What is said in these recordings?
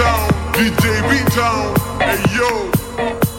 B-Town, DJ B-Town, hey yo.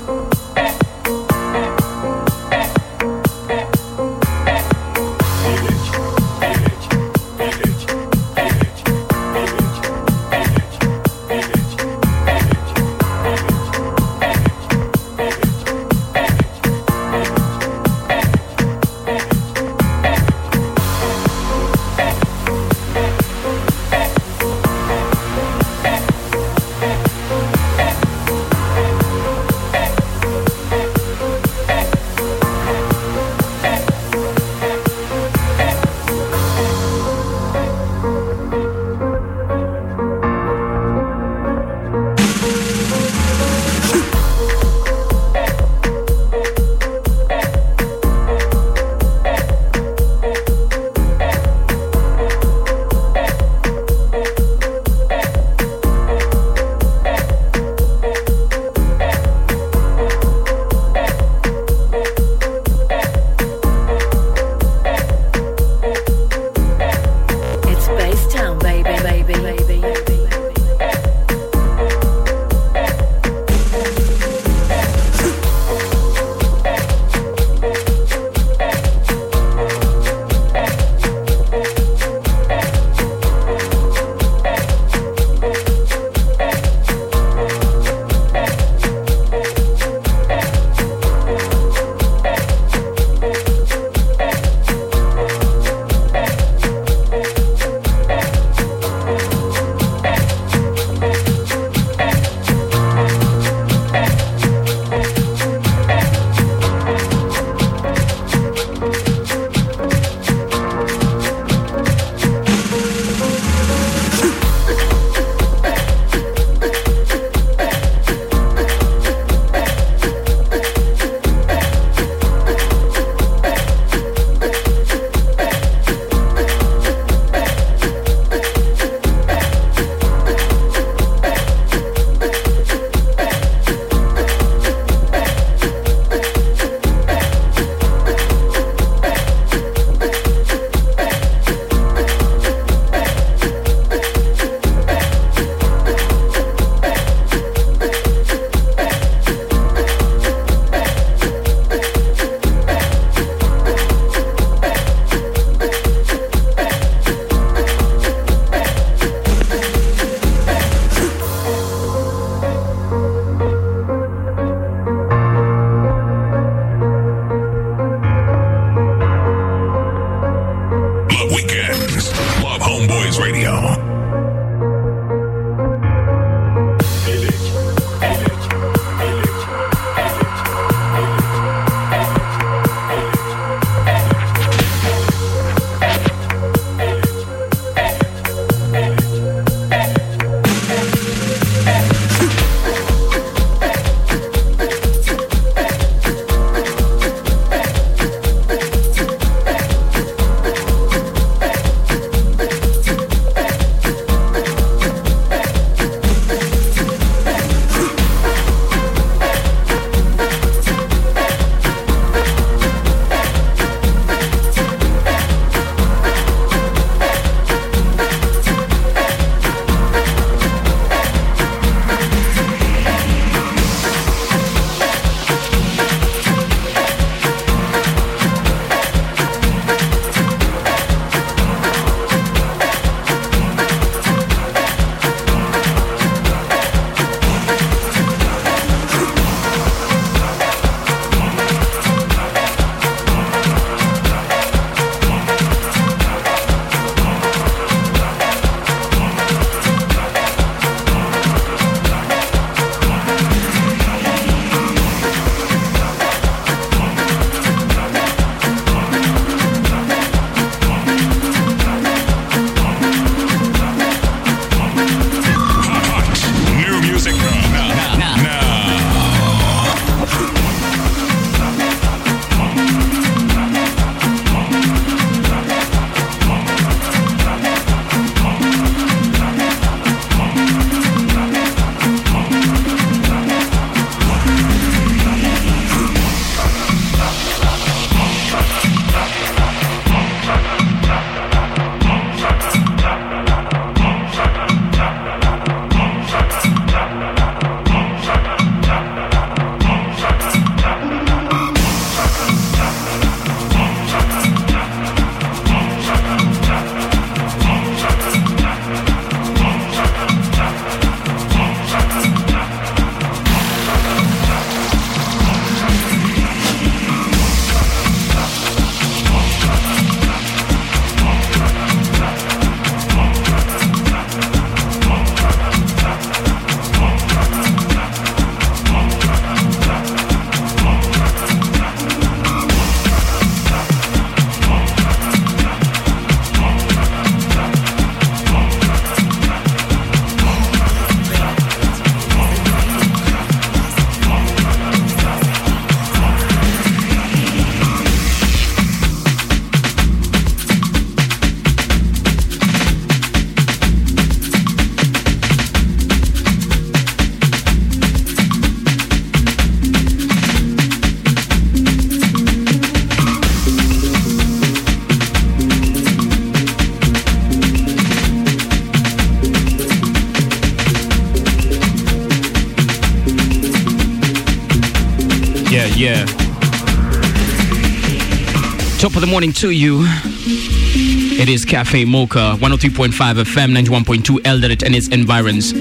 Morning to you. It is Cafe Mocha, 103.5 FM, 91.2 Eldoret and its environs.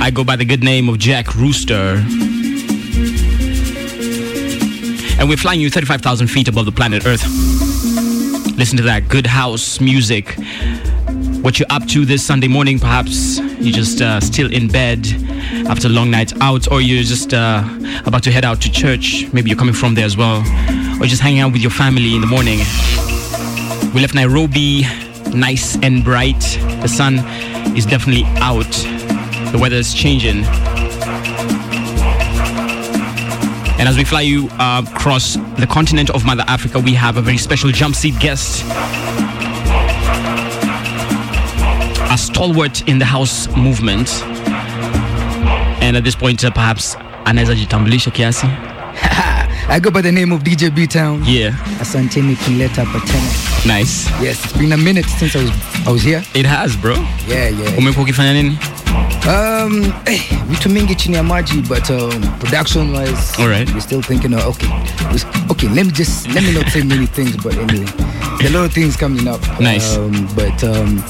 I go by the good name of Jack Rooster. And we're flying you 35,000 feet above the planet Earth. Listen to that good house music. What you're up to this Sunday morning, perhaps you're just uh, still in bed after a long night out, or you're just uh, about to head out to church. Maybe you're coming from there as well, or just hanging out with your family in the morning. We left Nairobi nice and bright. The sun is definitely out. The weather is changing. And as we fly you uh, across the continent of Mother Africa, we have a very special jump seat guest. A stalwart in the house movement. And at this point, uh, perhaps anaweza jitambulisha kiasi. I go by the name of DJ B Town. Yeah, Asanteni kunileta hapa tena. nice. Yes, it's been a minute since I was I was here. It has, bro. Yeah, yeah. Umekuwa ukifanya nini? Um, eh, vitu mingi chini ya maji, but um, production wise, All right. we're still thinking. Of, okay, okay. Let me just let me not say many things, but anyway, a lot of things coming up. Nice. Um, but um,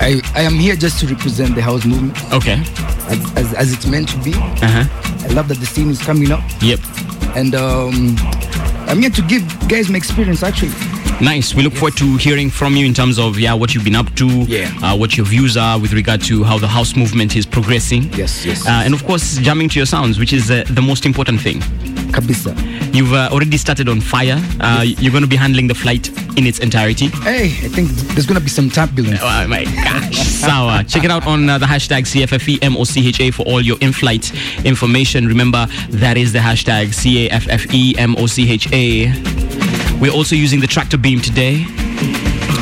I I am here just to represent the house movement Okay. as, as, as it's meant to be. Uh huh. I love that the scene is coming up, Yep. And um, I'm here to give guys my experience actually. Nice. We look forward to hearing from you in terms of yeah what you've been up to, Yeah. uh, what your views are with regard to how the house movement is progressing. Yes, yes. Uh, and of course, jamming to your sounds, which is uh, the most important thing. Kabisa. You've uh, already started on fire. Uh, You're going to be handling the flight in its entirety. Hey, I think there's gonna be some turbulence. Oh my gosh. Sour. Check it out on uh, the hashtag CFFEMOCHA for all your in flight information. Remember, that is the hashtag CAFFEMOCHA. We're also using the tractor beam today.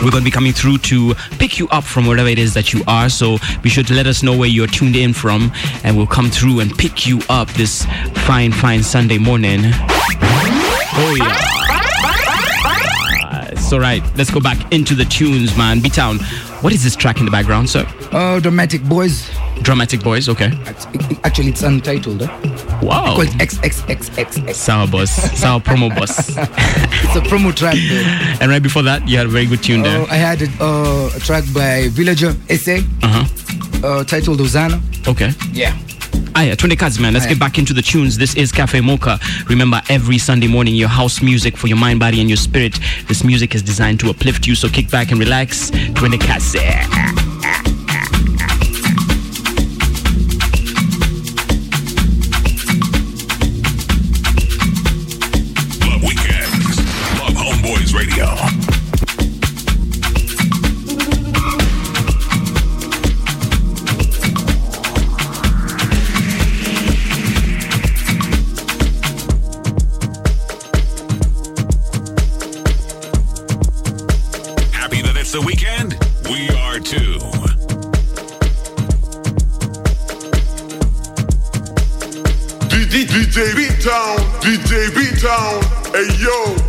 We're going to be coming through to pick you up from wherever it is that you are. So be sure to let us know where you're tuned in from, and we'll come through and pick you up this fine, fine Sunday morning. Oh, yeah. It's all right. Let's go back into the tunes, man. B Town, what is this track in the background, sir? Uh, Dramatic Boys. Dramatic Boys, okay. It's- it- Actually, it's untitled. Huh? Wow. Called XXXXX. Sour boss, sour promo boss. It's a promo track. Though. and right before that, you had a very good tune there. Uh, I had a, uh, a track by Villager SA Uh huh. uh, titled Hosanna. Okay. Yeah. Ah, Aya, twende kazi man. Let's Aya. get back into the tunes. This is Cafe Mocha. Remember, every Sunday morning, your house music for your mind, body, and your spirit. This music is designed to uplift you, so kick back and relax. Twende kazi. DJ B-Town, hey yo.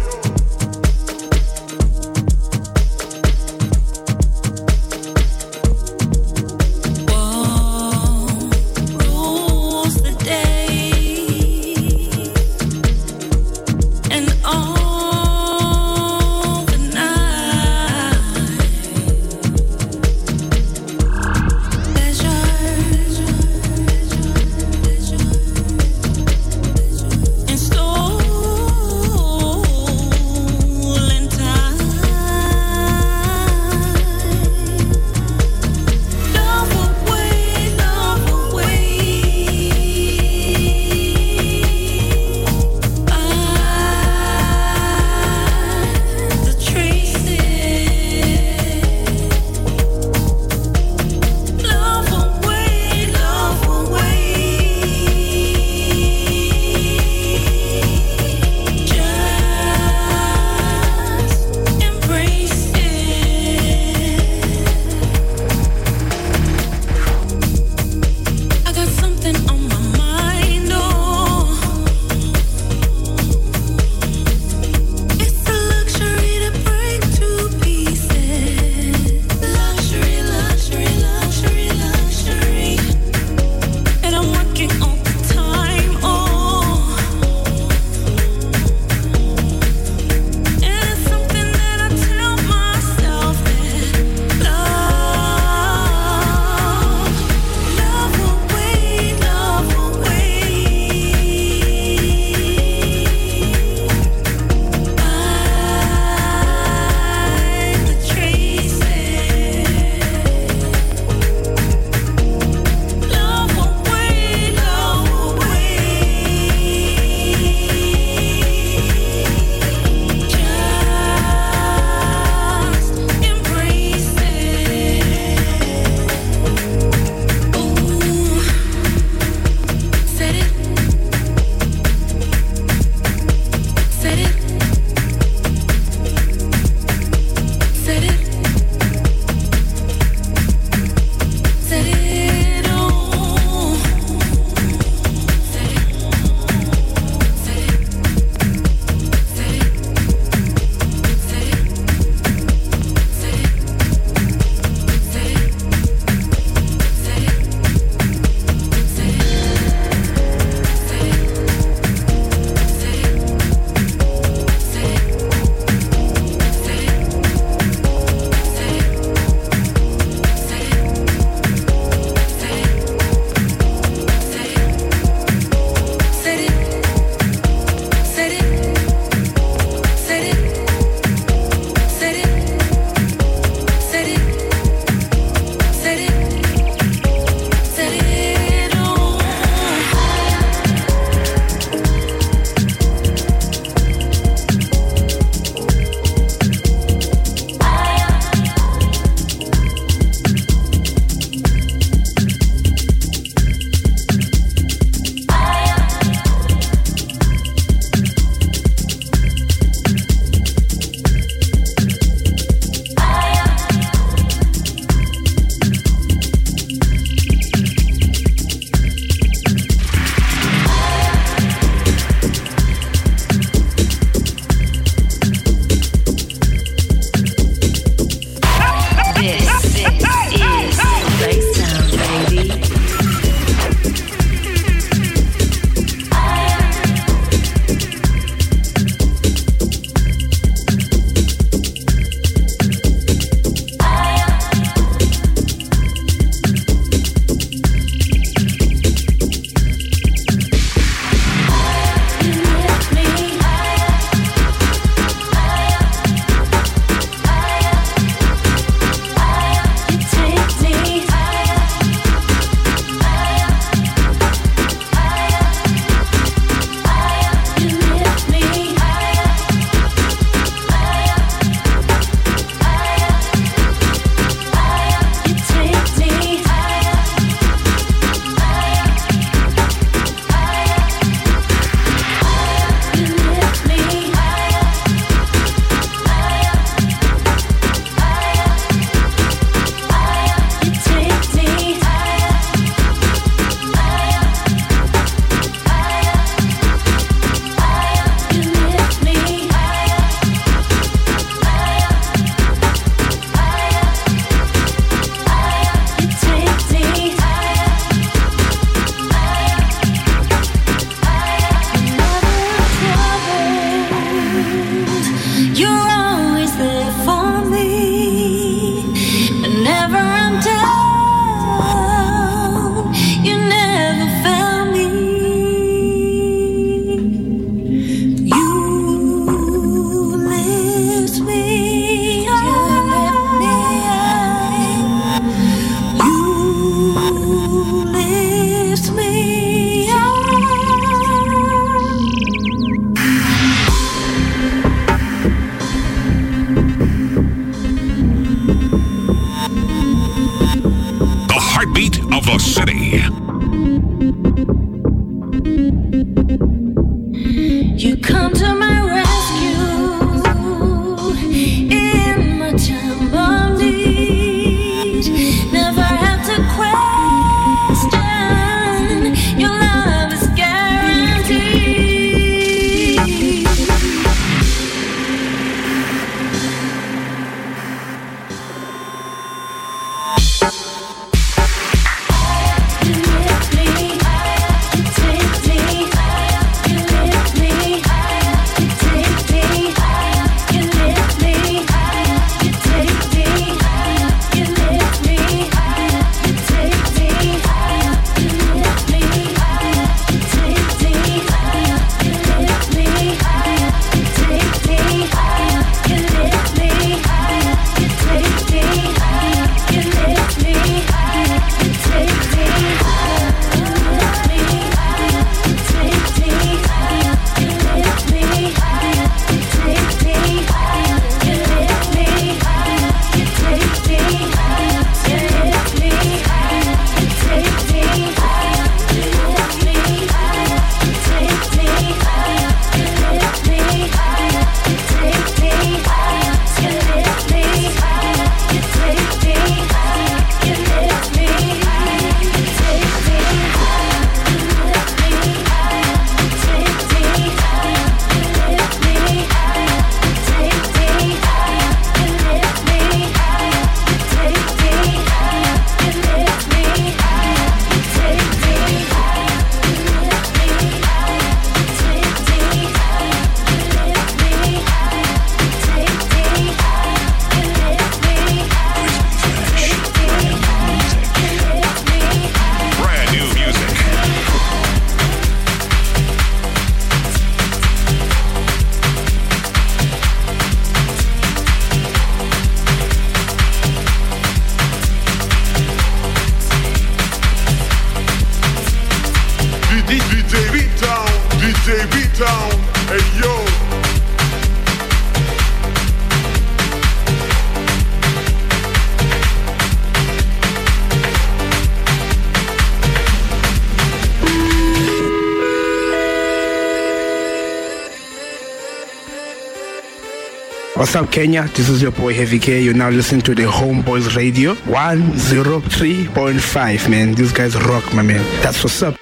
What's up, Kenya? This is your boy Heavy K. You're now listening to the Homeboys Radio 103.5, man. These guys rock, my man. That's what's up.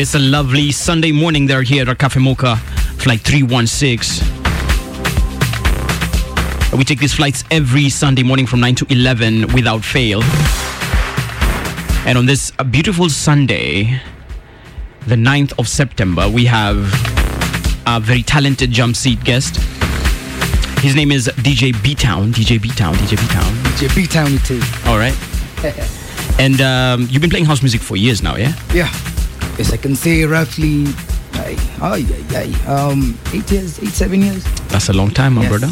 It is a lovely Sunday morning there here at Cafe Mocha, flight 316. We take these flights every Sunday morning from 9 to 11 without fail. And on this beautiful Sunday, the 9th of September, we have a very talented jump seat guest. His name is DJ B Town. DJ B Town. DJ B Town. DJ B Town it is. All right. and um, you've been playing house music for years now, yeah? Yeah. Yes, I can say roughly. Aye, aye, aye. Um, eight years, eight, seven years. That's a long time, my Yes. brother.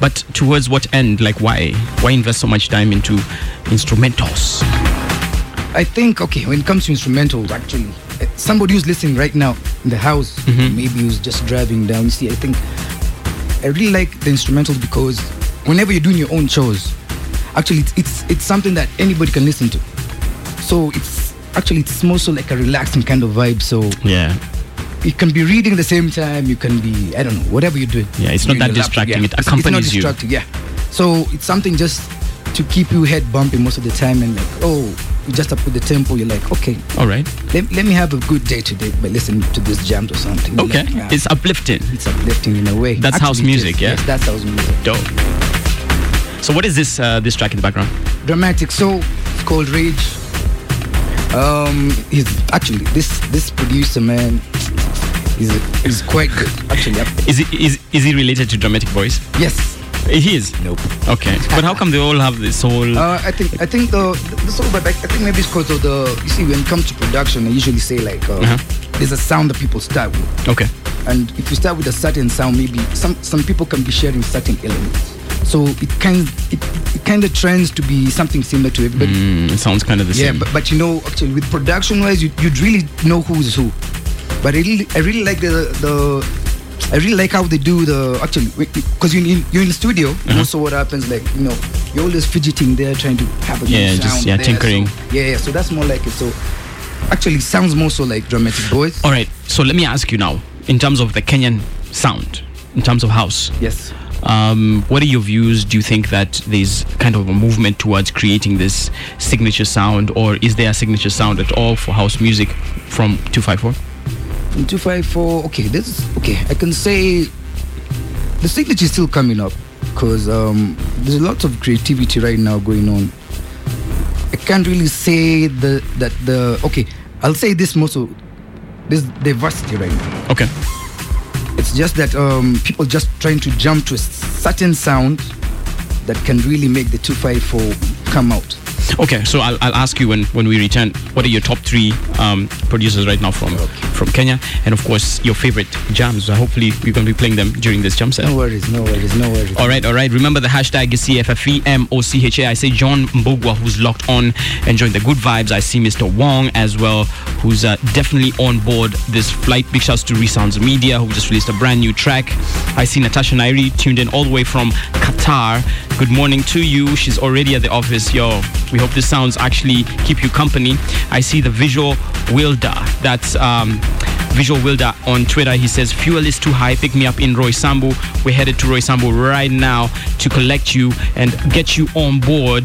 But towards what end? Like, why? Why invest so much time into instrumentals? I think okay when it comes to instrumentals, actually, eh, somebody who's listening right now in the house, Mm-hmm. maybe who's just driving down. You see, I think I really like the instrumentals because whenever you're doing your own shows, actually, it's it's, it's something that anybody can listen to. So it's actually it's more so like a relaxing kind of vibe. So Yeah. you can be reading the same time. You can be I don't know whatever you're doing. Yeah, it's not that laptop, distracting. It It's- accompanies it's you. not distracting. Yeah. So it's something just to keep you head bumping most of the time and like oh you just up with the tempo. You're like okay All right. let, let me have a good day today by listening to this jams or something. Okay. like, yeah, It's uplifting. it's uplifting in a way. That's house music, yeah? Yes, that's house music. Dope. So, what is this uh, this track in the background? Dramatic. So it's called Rage. Um, he's actually this this producer man. He's he's quite good. Actually, Is it is is he related to Dramatic Voice? yes. He is. Nope. Okay. But how come they all have this whole? Uh, I think I think the the soul, but I, I think maybe it's because of the you see when it comes to production, I usually say like uh, Uh-huh. there's a sound that people start with. okay. and if you start with a certain sound maybe some some people can be sharing certain elements so it kind it, it kind of trends to be something similar to everybody Mm, it sounds kind of the yeah same. but, but you know actually with production wise you, you'd really know who's who but i really i really like the the I really like how they do the actually because you're in, you're in the studio. Uh-huh. Also, what happens like you know you're always fidgeting there trying to have a Yeah, sound just- yeah, there, tinkering. So, yeah, yeah. So that's more like it. So actually, sounds more so like dramatic boys. all right. So let me ask you now, in terms of the Kenyan sound, in terms of house, Yes. Um, what are your views? Do you think that there's kind of a movement towards creating this signature sound, or is there a signature sound at all for house music from 254? 254, okay, this is okay. I can say the signature is still coming up because um, there's a lot of creativity right now going on. I can't really say the that the okay. I'll say this most of this diversity right now. Okay. It's just that um, people just trying to jump to a certain sound that can really make the 254 come out. Okay, so I'll, I'll ask you when, when we return, what are your top three um, producers right now from from Kenya, and of course your favorite jams. So hopefully we're going to be playing them during this jam set. No worries, no worries, no worries. All right, all right. Remember the hashtag is CFFEMOCHA. I say John Mbugwa, who's locked on, enjoying the good vibes. I see Mr. Wong as well, who's uh, definitely on board this flight. Big shouts to Resounds Media, who just released a brand new track. I see Natasha Nairi tuned in all the way from Qatar. Good morning to you. She's already at the office. Yo, we hope this sounds actually keep you company. I see the visual Wilder. That's um, Visual Wilder on Twitter. He says, Fuel is too high. Pick me up in Roy Sambu. We're headed to Roy Sambu right now to collect you and get you on board.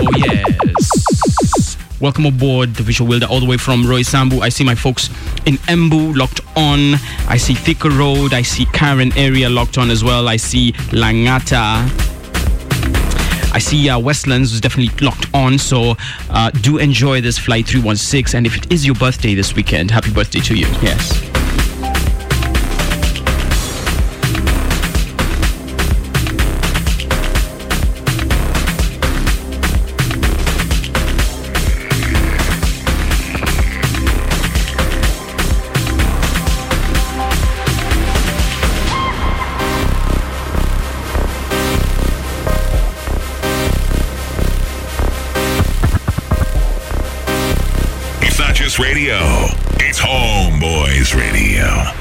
Oh, yes. Welcome aboard the Visual Wilder all the way from Roy Sambu. I see my folks in Embu locked on. I see Thika Road. I see Karen area locked on as well. I see Langata. I see uh, Westlands is definitely locked on, so uh, do enjoy this flight 316. And if it is your birthday this weekend, happy birthday to you. Yes. Radio, it's Homeboys Radio.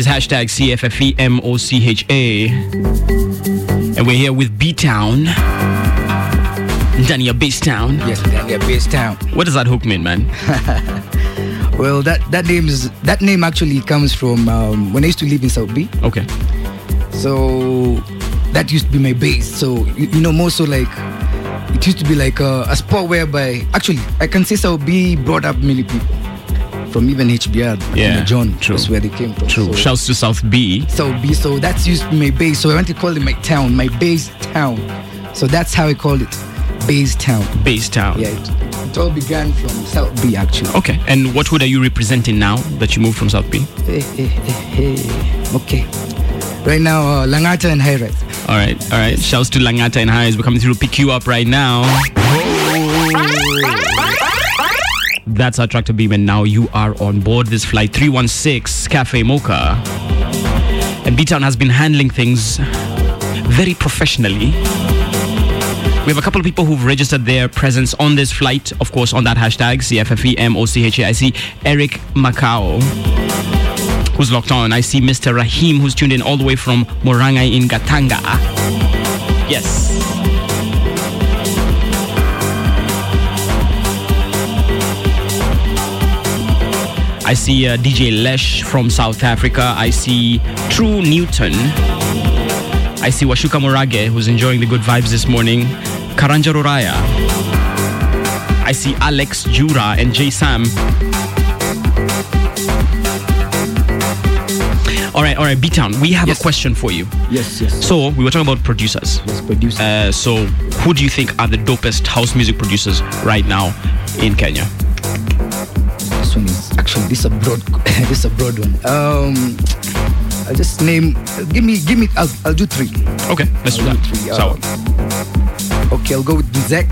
Is hashtag CFFEMOCHA. And we're here with B Town. Dania Base Town. Yes, Dania Base Town. What does that hook mean, man? Well, that that name is that name actually comes from um, when I used to live in South B. Okay. So that used to be my base. So you, you know, more so like it used to be like a, a sport whereby actually I can say South B brought up many people from even HBR. Yeah, John. true. That's where they came from. True. So, Shouts to South B. South B. So that's used to be my base. So I want to call it my town, my base town. So that's how I call it, base town. Base Town. Yeah, it, it all began from South B actually. Okay. And what hood are you representing now that you moved from South B? Hey, hey, hey, hey. Okay. Right now, uh, Langata and High Rise. All right. All right. Shouts to Langata and Highs. We're coming through to pick you up right now. That's our tractor beam, and now you are on board this flight 316 Cafe Mocha. And B Town has been handling things very professionally. We have a couple of people who've registered their presence on this flight, of course, on that hashtag CFFEMOCHA. I see Eric Macau, who's locked on. I see Mr. Rahim, who's tuned in all the way from Morangai in Gatanga. Yes. I see uh, DJ Lesh from South Africa. I see True Newton. I see Washuka Morage, who's enjoying the good vibes this morning. Karanja Roraya. I see Alex Jura and Jay Sam. All right, all right, B Town, we have Yes. a question for you. Yes, yes. So, we were talking about producers. Yes, producer. Uh, so, who do you think are the dopest house music producers right now in Kenya? This is actually this a broad this a broad one. Um, I'll just name. Give me, give me. I'll, I'll do three. Okay, let's do I'll that. do three. So, um, okay, I'll go with Zek.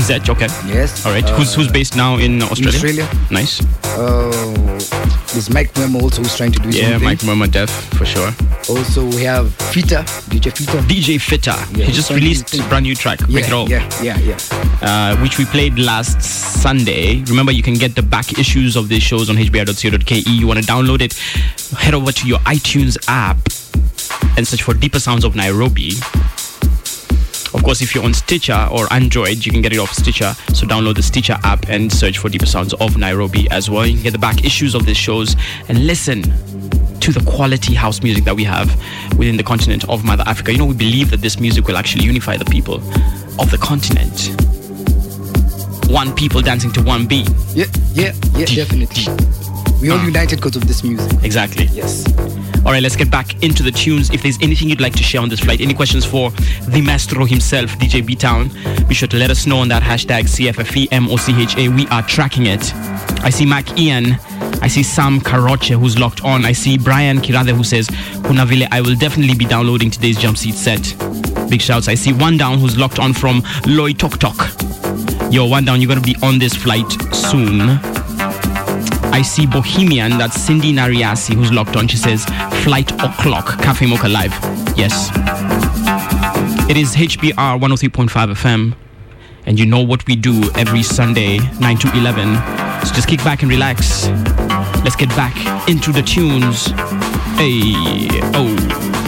Zet, okay. Yes. All right, who's who's Uh, based now in Australia? Australia. Nice. Uh, there's Mike Memo also who's trying to do Yeah, own thing. Mike Murmur Def for sure. Also, we have Fita, DJ Fita. DJ Fita. Yeah, he just released a brand new track, Break It yeah, All, yeah, yeah, yeah. Uh, which we played last Sunday. Remember, you can get the back issues of these shows on hbr.co.ke. You want to download it, head over to your iTunes app and search for Deeper Sounds of Nairobi. Of course, if you're on Stitcher or Android, you can get it off Stitcher. So download the Stitcher app and search for Deeper Sounds of Nairobi as well. You can get the back issues of these shows and listen to the quality house music that we have within the continent of Mother Africa. You know, we believe that this music will actually unify the people of the continent. One people dancing to one beat. Yeah, yeah, yeah, definitely. We all ah. united because of this music. Exactly. Yes. All right, let's get back into the tunes. If there's anything you'd like to share on this flight, any questions for the maestro himself, DJ B Town, be sure to let us know on that hashtag CFFEMOCHA. We are tracking it. I see Mac Ian. I see Sam Karoche who's locked on. I see Brian Kirade who says, Kunavile, I will definitely be downloading today's jump seat set. Big shouts. I see One Down who's locked on from Loy Tok Tok. Yo, One Down, you're to be on this flight soon. I see Bohemian, that's Cindy Nariasi, who's locked on. She says, Flight O'Clock, Cafe Mocha Live. Yes. It is HBR 103.5 FM, and you know what we do every Sunday, 9 to 11. So just kick back and relax. Let's get back into the tunes. Hey, oh.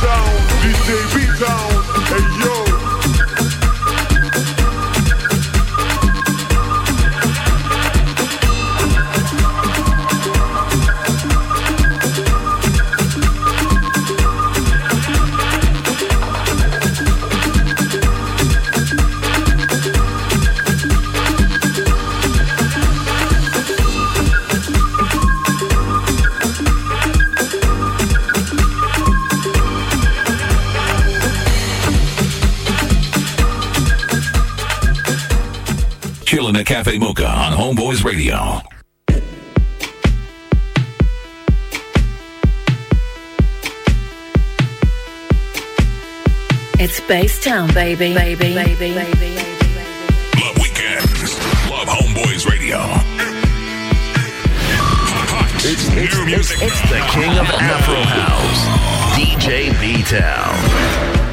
down, DJ on Radio. It's Bass Town, baby, baby, baby, baby, baby. Love weekends. Love Homeboyz Radio. It's, New music. it's the king of Afro House, DJ B Town.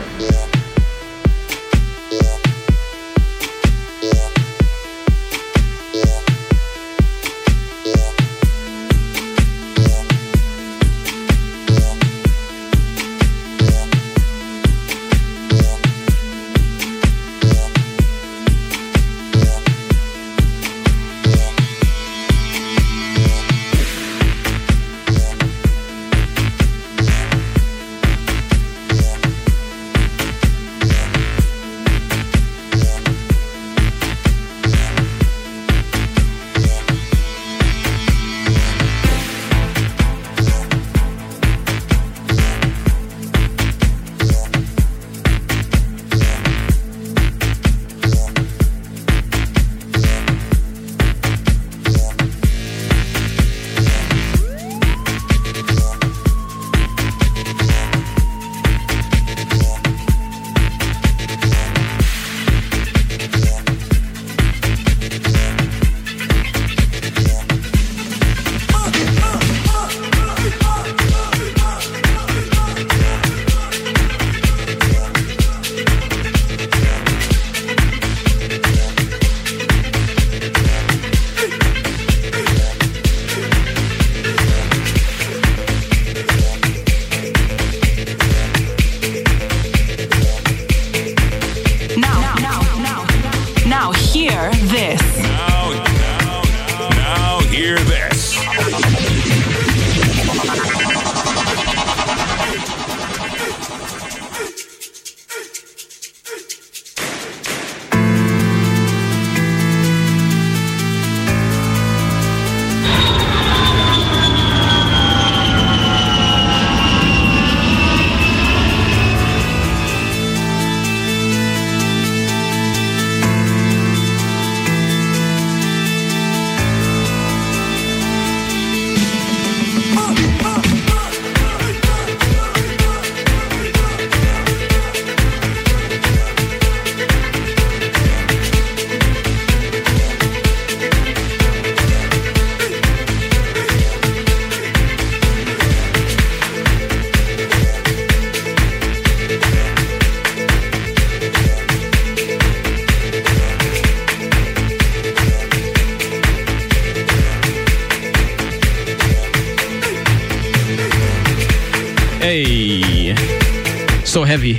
So heavy.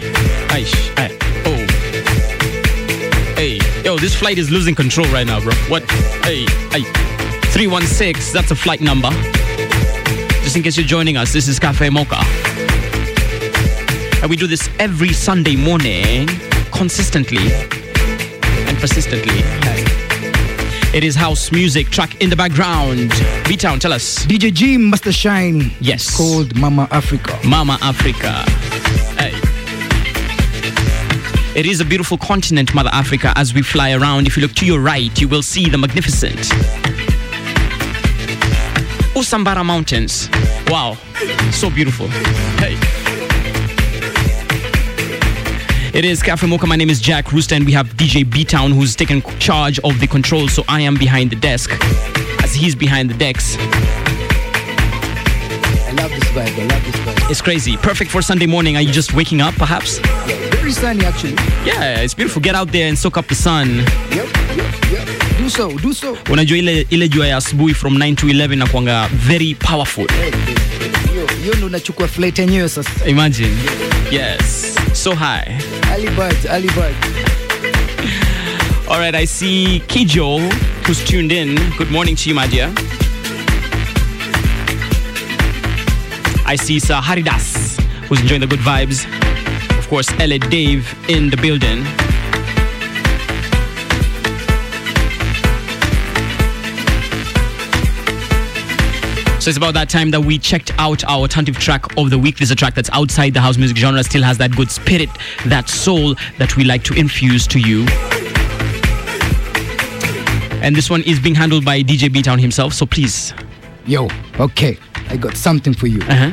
Aish, ay, oh. Hey, yo, this flight is losing control right now, bro. What? Hey, hey. 316, that's a flight number. Just in case you're joining us, this is Cafe Mocha. And we do this every Sunday morning, consistently and persistently. It is house music, track in the background. B Town, tell us. DJ G Master Shine. Yes. Called Mama Africa. Mama Africa. It is a beautiful continent, Mother Africa, as we fly around. If you look to your right, you will see the magnificent Usambara Mountains. Wow, so beautiful. Hey. It is Cafe Mocha. My name is Jack Rooster, and we have DJ B Town who's taken charge of the controls. So I am behind the desk, as he's behind the decks. I love this vibe. I love this vibe. It's crazy. Perfect for Sunday morning. Are you just waking up, perhaps? Very sunny, actually. Yeah, it's beautiful. Get out there and soak up the sun. Yep, yep, yep. Do so, do so. Unajua ile, ile jua ya asubuhi from 9 to 11 na kuanga very powerful. Hiyo ndo unachukua flight yenyewe sasa. Imagine. Yes. So high. Ali bird, Ali bird. All right, I see Kijo who's tuned in. Good morning to you, my dear. I see Sir Haridas who's enjoying the good vibes of course, Ella Dave in the building. So it's about that time that we checked out our alternative track of the week. This is a track that's outside the house music genre, still has that good spirit, that soul that we like to infuse to you. And this one is being handled by DJ B Town himself, so please. Yo, okay, I got something for you. Uh-huh.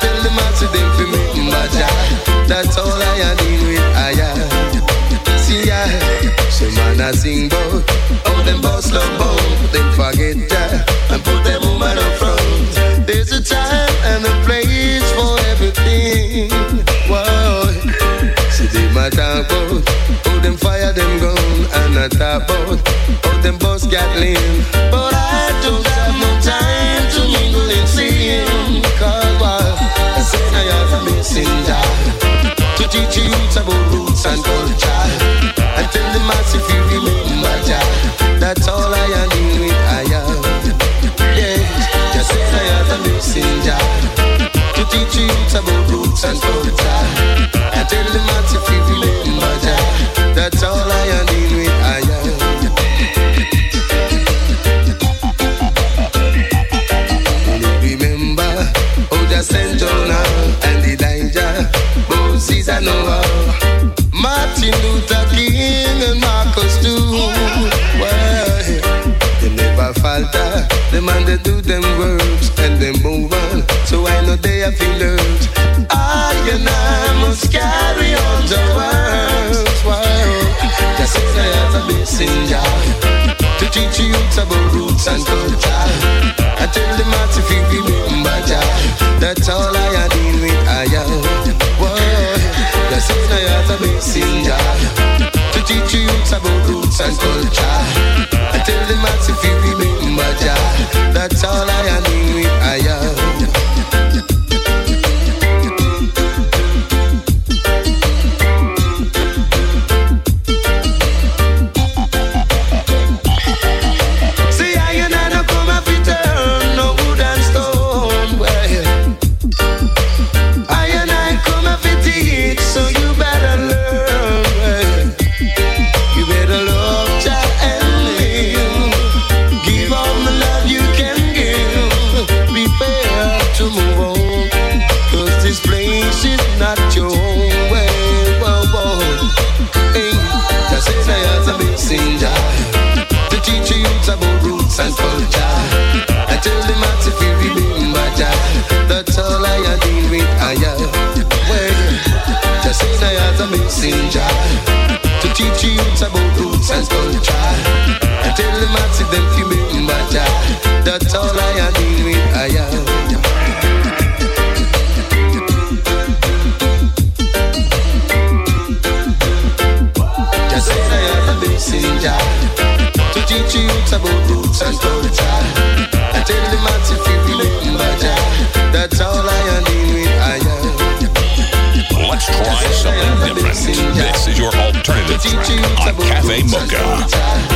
tell the master them for making. That's all I am doing, with. I am. See, I, so man, I sing bout all them boss love both. Them forget ya and put them woman up front. There's a time and a place for everything. Whoa. See, they my talk bout all them fire, them gone, and I talk bout all them boss got lean. I tell them not to feel in my job. That's all I need Me, I am. Remember, oh, just send Jonah and Elijah, Moses and Noah, Martin Luther King and Marcus Do Well, they never falter, them and they do them words and they move on. So I know they are feeling. estás dolce Mocha.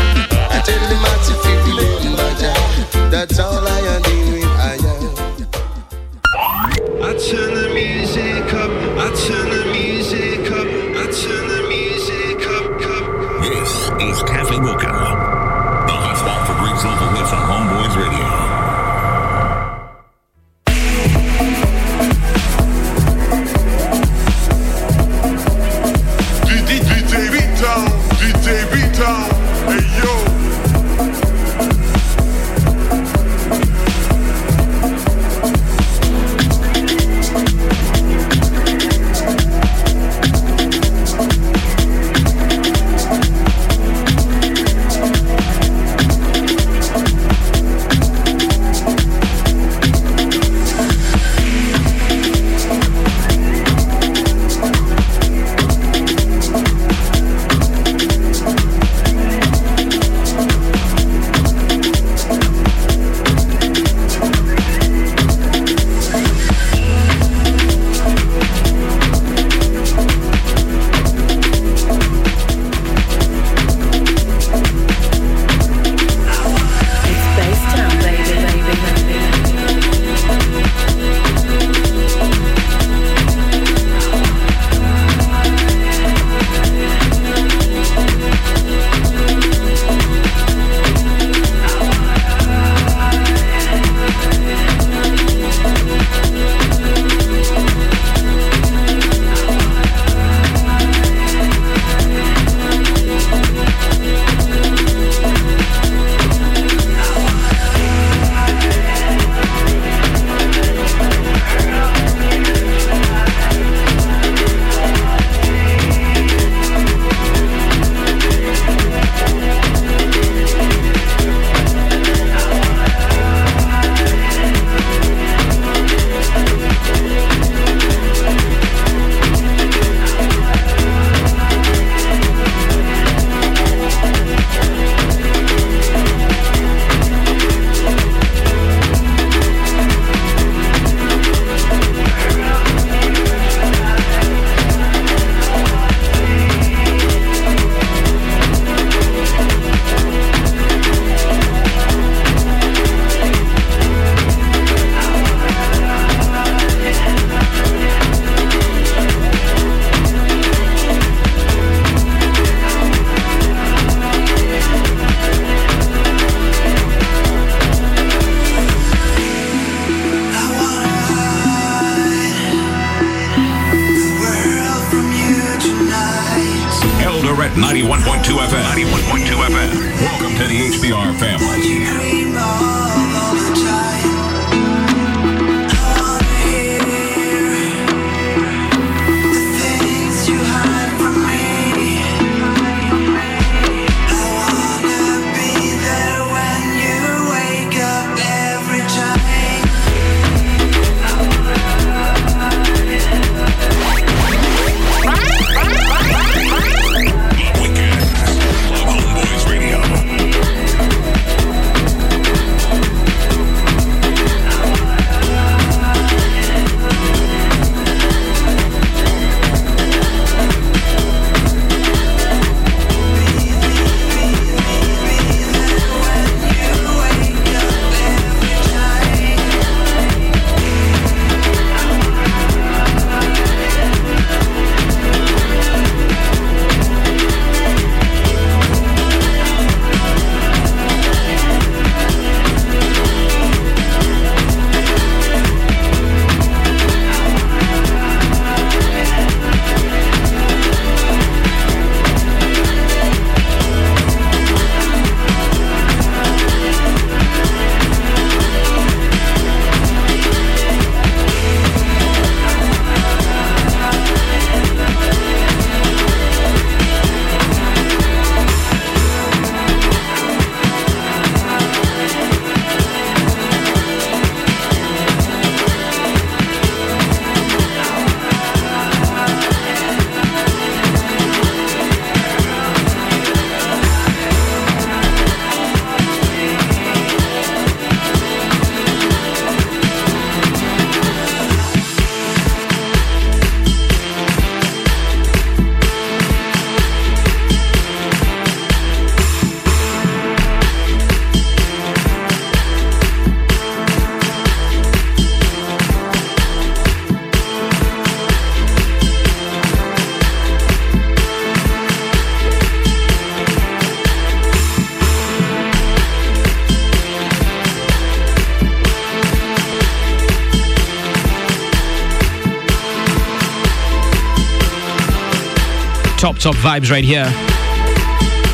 Top, vibes right here.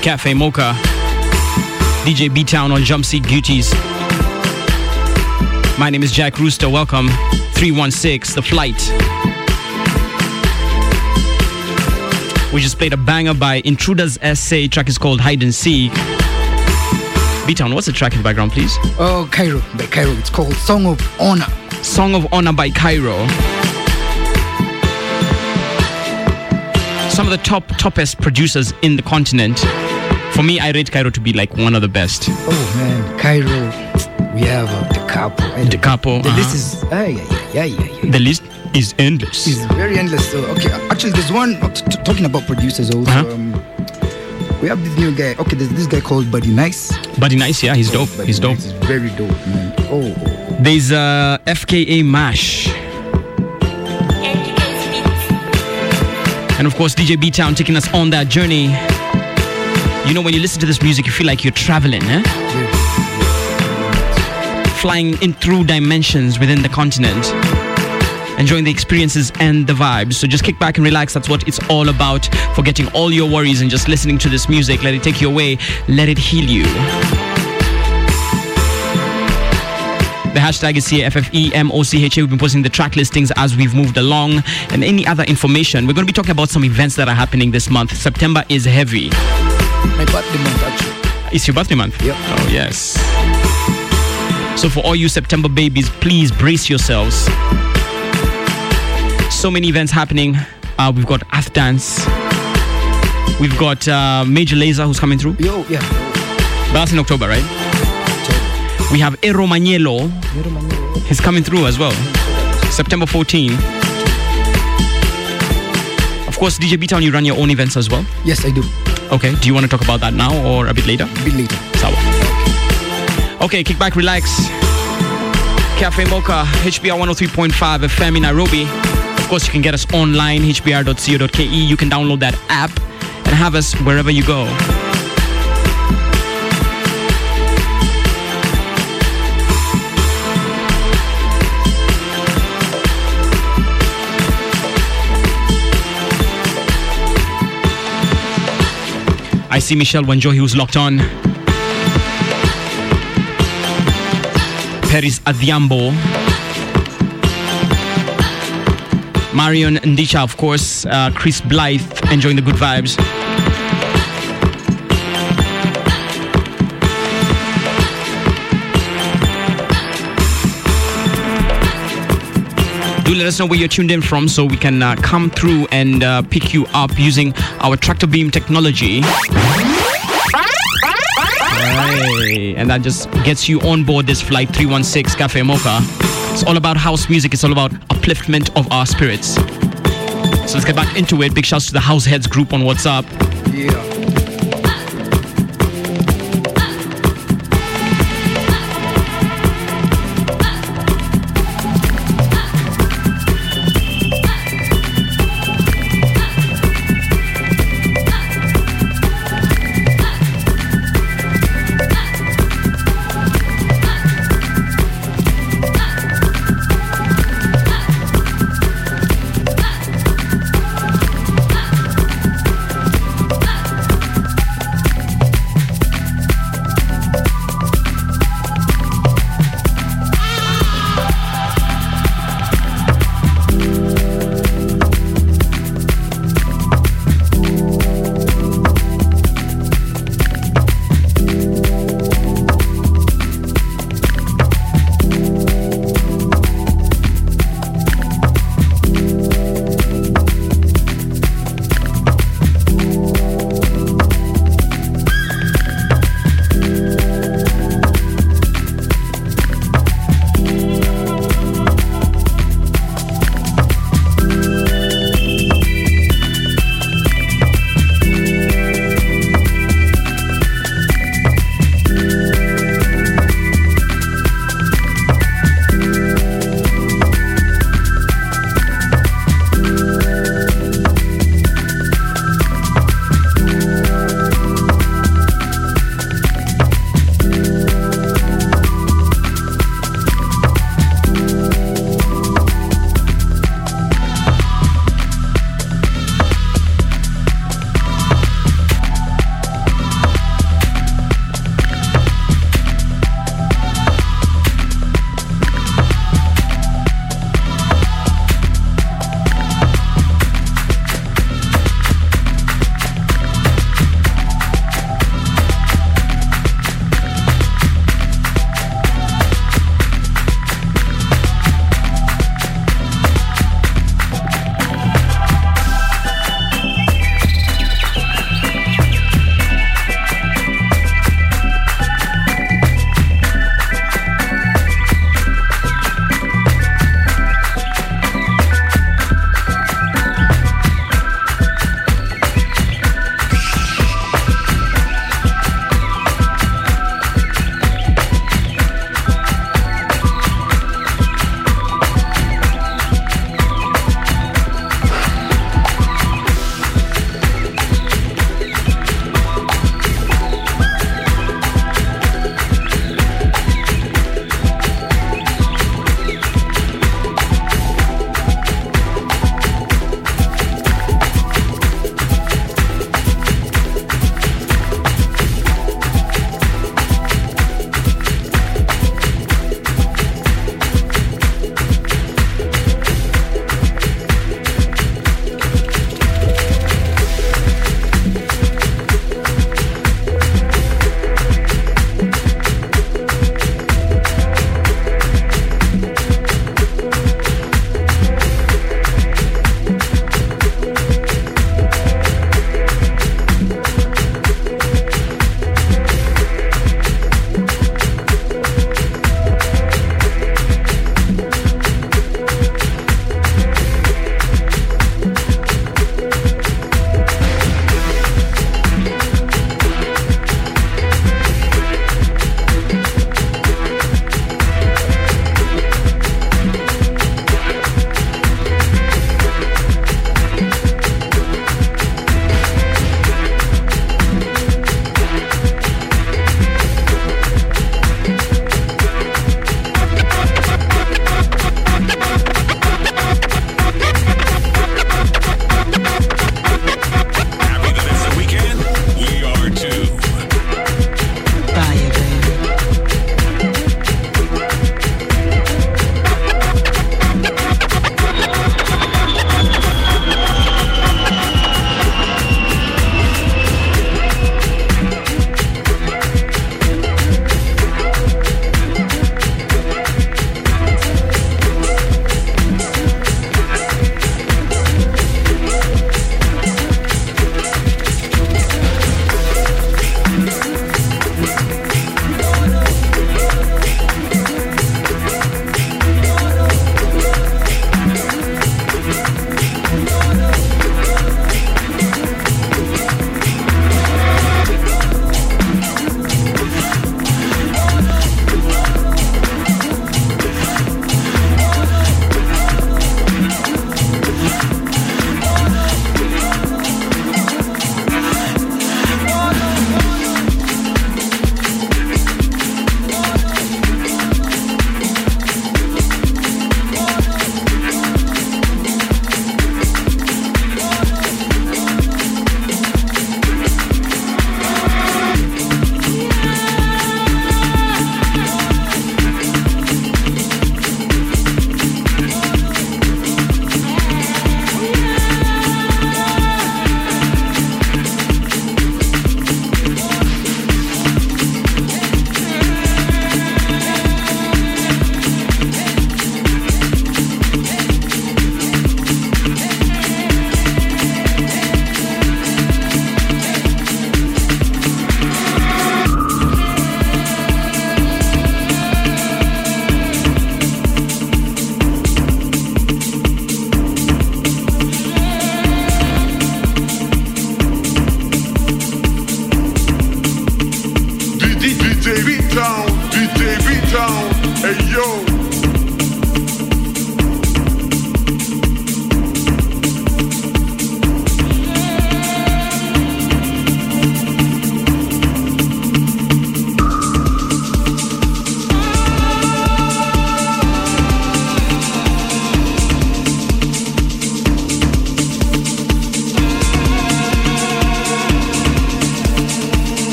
Cafe Mocha. DJ B Town on Jump Seat Duties. My name is Jack Rooster. Welcome. 316, The Flight. We just played a banger by Intruders SA. Track is called Hide and Seek. B Town, what's the track in the background, please? Oh, Cairo, by Cairo. It's called Song of Honor. Song of Honor by Cairo. Some of the top toppest producers in the continent. For me, I rate Cairo to be like one of the best. Oh man, Cairo. We have uh, the capo. The capo, The uh-huh. list is ah, yeah, yeah, yeah, yeah. The list is endless. It's very endless. So okay, actually, there's one uh, t- t- talking about producers also. Uh-huh. Um, we have this new guy. Okay, there's this guy called Buddy Nice. Buddy Nice, yeah, he's dope. Buddy He's dope. Nice very dope, man. Oh, oh. There's uh, FKA Mash. And of course, DJ B Town taking us on that journey. You know, when you listen to this music, you feel like you're traveling, eh? Flying in through dimensions within the continent. Enjoying the experiences and the vibes. So just kick back and relax. That's what it's all about. Forgetting all your worries and just listening to this music. Let it take you away. Let it heal you. The hashtag is here, FFEMOCHA. We've been posting the track listings as we've moved along and any other information. We're going to be talking about some events that are happening this month. September is heavy. My birthday month actually. It's your birthday month? Yep. Oh, yes. So, for all you September babies, please brace yourselves. So many events happening. Uh, we've got Earth Dance. We've got uh, Major Lazer who's coming through. Yo, yeah. But that's in October, right? We have Ero Manielo. He's coming through as well. September 14. Of course, DJ B Town, you run your own events as well. Yes, I do. Okay. Do you want to talk about that now or a bit later? A bit later. Sawa. Okay, kick back, relax. Cafe Mocha, HBR 103.5 FM in Nairobi. Of course, you can get us online, hbr.co.ke. You can download that app and have us wherever you go. I see Michelle Wanjohi who's locked on. Paris Adhiambo. Marion Ndisha, of course. Uh, Chris Blythe enjoying the good vibes. Do let us know where you're tuned in from so we can uh, come through and uh, pick you up using our tractor beam technology. Right. And that just gets you on board this flight 316 Cafe Mocha. It's all about house music, it's all about upliftment of our spirits. So let's get back into it. Big shouts to the House Heads group on WhatsApp. Yeah.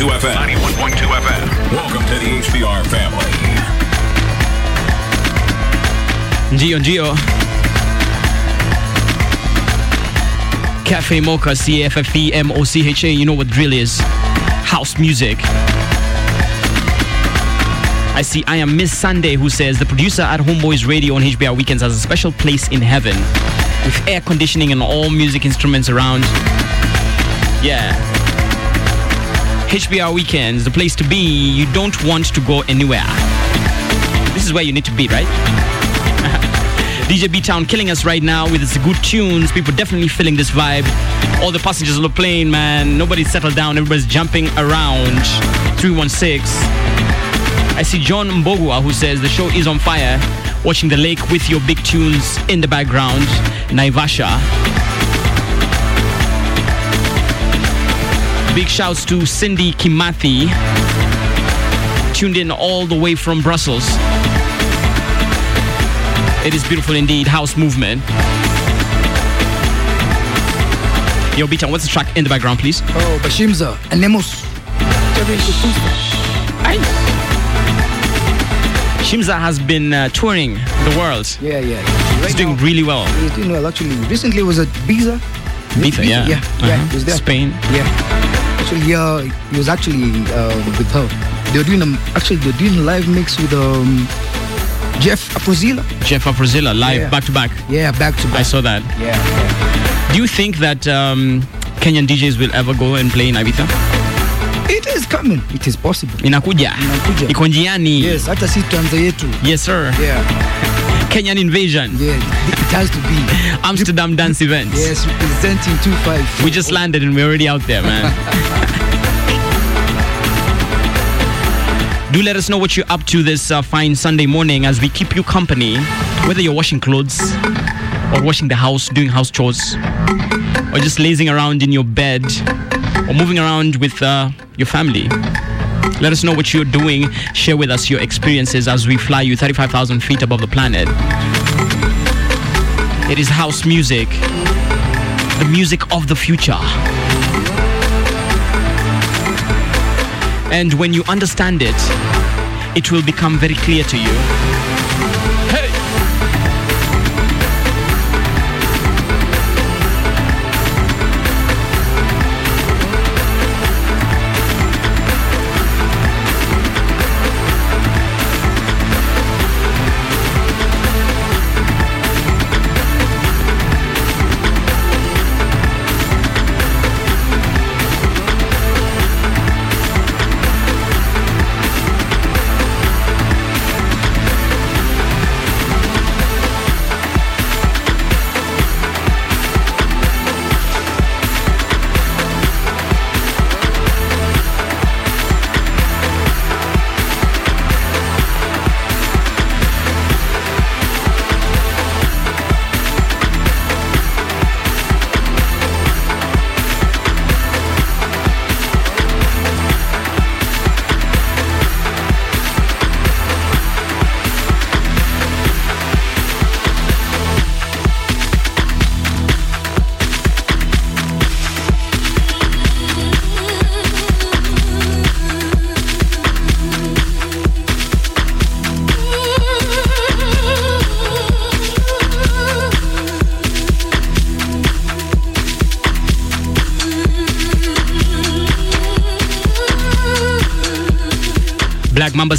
91.2 FM. 91.2 FM. Welcome to the HBR family. Ndio, ndio. Cafe Mocha, C A F F E M O C H A. You know what drill is? House music. I see I am Miss Sunday who says the producer at Homeboyz Radio on HBR Weekends has a special place in heaven with air conditioning and all music instruments around. Yeah. HBR Weekends, the place to be. You don't want to go anywhere. This is where you need to be, right? DJ B Town killing us right now with its good tunes. People definitely feeling this vibe. All the passengers on the plane, man. Nobody's settled down. Everybody's jumping around. 316. I see John Mbogwa who says the show is on fire. Watching the lake with your big tunes in the background. Naivasha. Big shouts to Cindy Kimathi. Tuned in all the way from Brussels. It is beautiful indeed. House movement. Yo, B-Town, what's the track in the background, please? Oh, Bashimza and Nemos. Shimza has been uh, touring the world. Yeah, yeah. He's doing really well. He's doing well, actually. Recently was at Biza. Biza, yeah. Yeah, yeah. Uh-huh. He was there. Spain. Yeah. Actually, yeah, he was actually uh, with her. They were doing a, actually they're doing a live mix with um, Jeff Afrozilla. Jeff Afrozilla live Yeah. back to back. Yeah, back to back. I saw that. Yeah, yeah. Do you think that um, Kenyan DJs will ever go and play in Ibiza? It is coming. It is possible. Inakuja. Inakuja. Iko njiani. Yes, hata si tuanze yetu. Yes, sir. Yeah. Kenyan invasion. Yeah, it has to be. Amsterdam dance event. Yes, representing 254. We just landed and we're already out there, man. Do let us know what you're up to this uh, fine Sunday morning as we keep you company, whether you're washing clothes, or washing the house, doing house chores, or just lazing around in your bed, or moving around with uh, your family. Let us know what you're doing. Share with us your experiences as we fly you 35,000 feet above the planet. It is house music, the music of the future. And when you understand it, it will become very clear to you.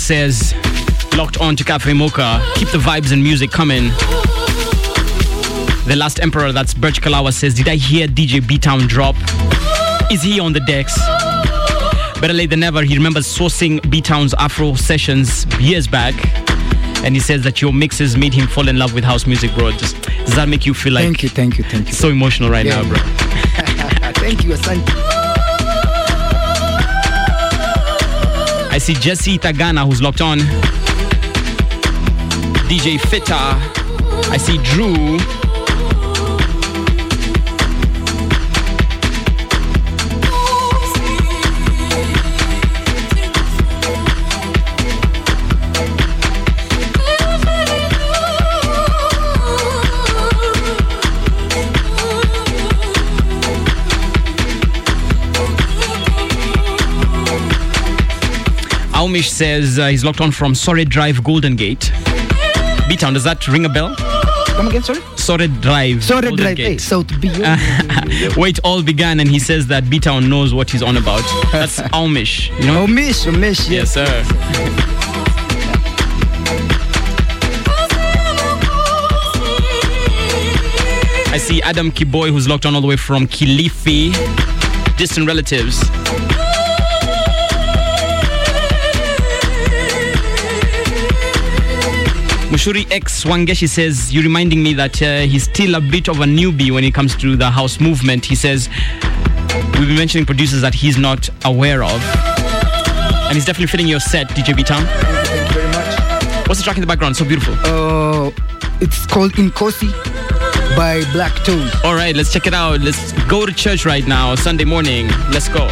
Says, locked on to Cafe Mocha. Keep the vibes and music coming. The last emperor, that's Birch Kalawa, says, Did I hear DJ B Town drop? Is he on the decks? Better late than never. He remembers sourcing B Town's Afro sessions years back. And he says that your mixes made him fall in love with house music, bro. Just, does that make you feel like Thank you, thank you, thank you. so emotional right Yeah. now, bro? thank you, Asante. I see Jesse Tagana who's locked on. DJ Fitta. I see Drew. Aumish says uh, he's locked on from Sorry Drive, Golden Gate. B-Town, does that ring a bell? Come again, sorry? Sorry Drive. Sorry, Golden drive. Hey, South B. Where it all began, and he says that B-Town knows what he's on about. That's Aumish, you know? Omish, Omish. Yes, sir. I see Adam Kiboy, who's locked on all the way from Kilifi. Distant relatives. Mushuri X Wangeshi says, You're reminding me that uh, he's still a bit of a newbie when it comes to the house movement. He says, We've been mentioning producers that he's not aware of. And he's definitely fitting your set, DJ B Town. Thank you very much. What's the track in the background? So beautiful. Uh, it's called Inkosi by Black Toes. All right, let's check it out. Let's go to church right now, Sunday morning. Let's go.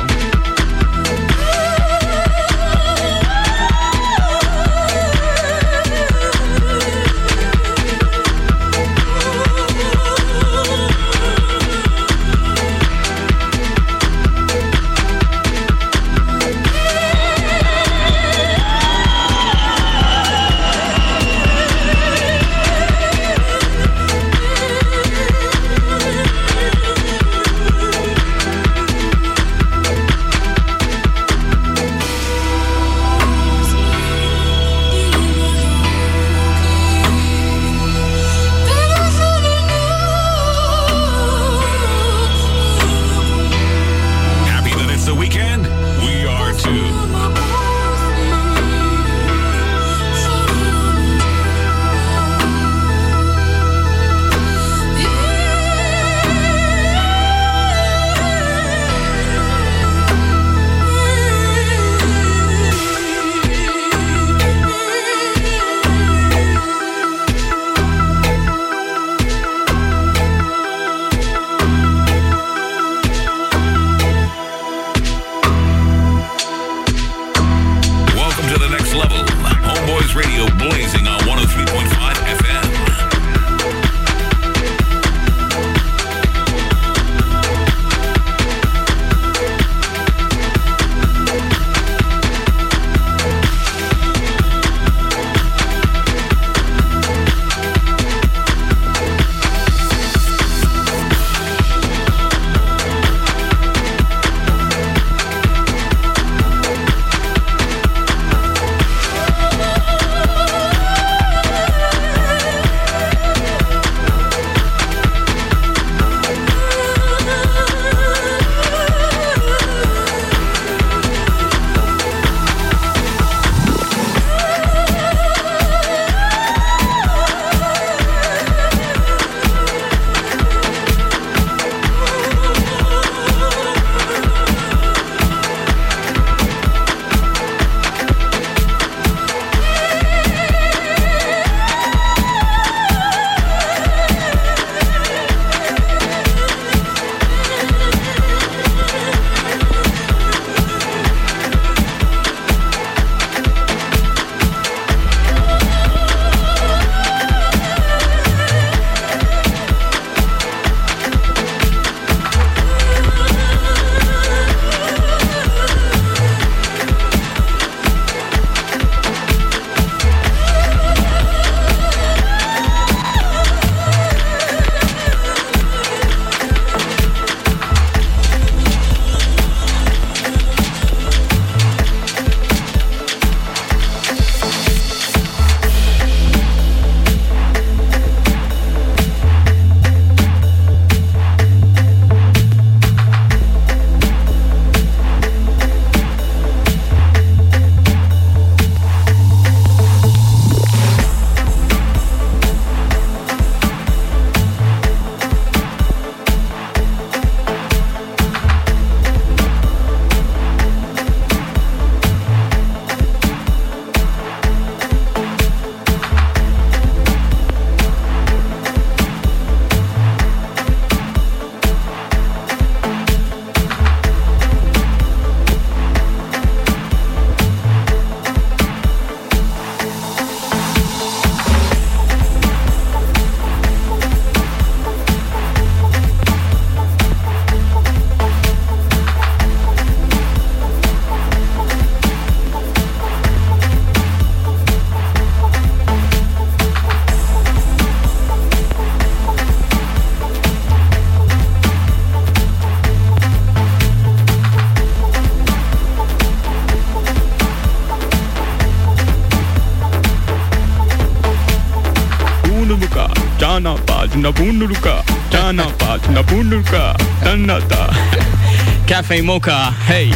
Cafe Mocha, hey.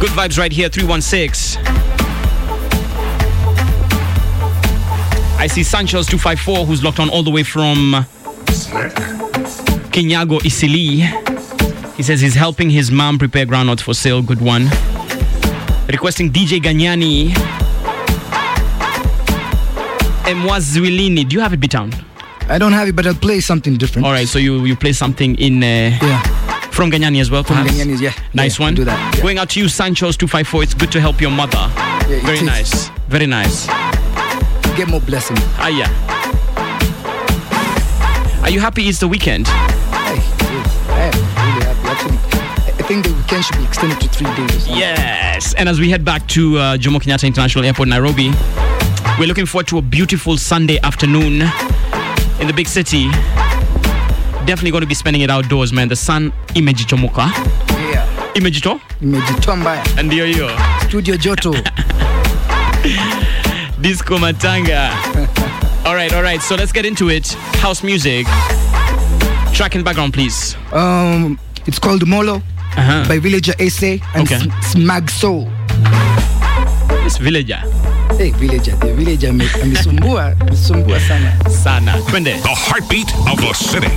Good vibes right here, 316. I see Sanchez 254 who's locked on all the way from Kinyago Isili. He says he's helping his mom prepare groundnuts for sale. Good one. Requesting DJ Ganyani. Mwazwilini. Do you have it, B-Town? I don't have it, but I'll play something different. All right, so you, you play something in uh, Yeah. From Ganyani as well, From perhaps? Ganyani's, yeah. Nice Yeah, one. do that, yeah. Going out to you, Sancho's 254. It's good to help your mother. it Very is. nice. Very nice. Get more blessing. Ah, yeah. Are you happy it's the weekend? Hey, yes, I am really happy. Actually, I think the weekend should be extended to three days. Yes. And as we head back to uh, Jomo Kenyatta International Airport, Nairobi, we're looking forward to a beautiful Sunday afternoon in the big city. Definitely going to be spending it outdoors, man. The sun imejichomoka. Yeah. Imejito? Mbaya. Ndio hiyo. Studio joto. Disco Matanga. all right, all right. So let's get into it. House music. Track in the background, please. Um, it's called Molo Uh-huh. by Villager SA and Okay. Smag Soul. This villager. Hey, Villager, the Villager amesumbua, amesumbua sana. Sana. Twende. The heartbeat of the city.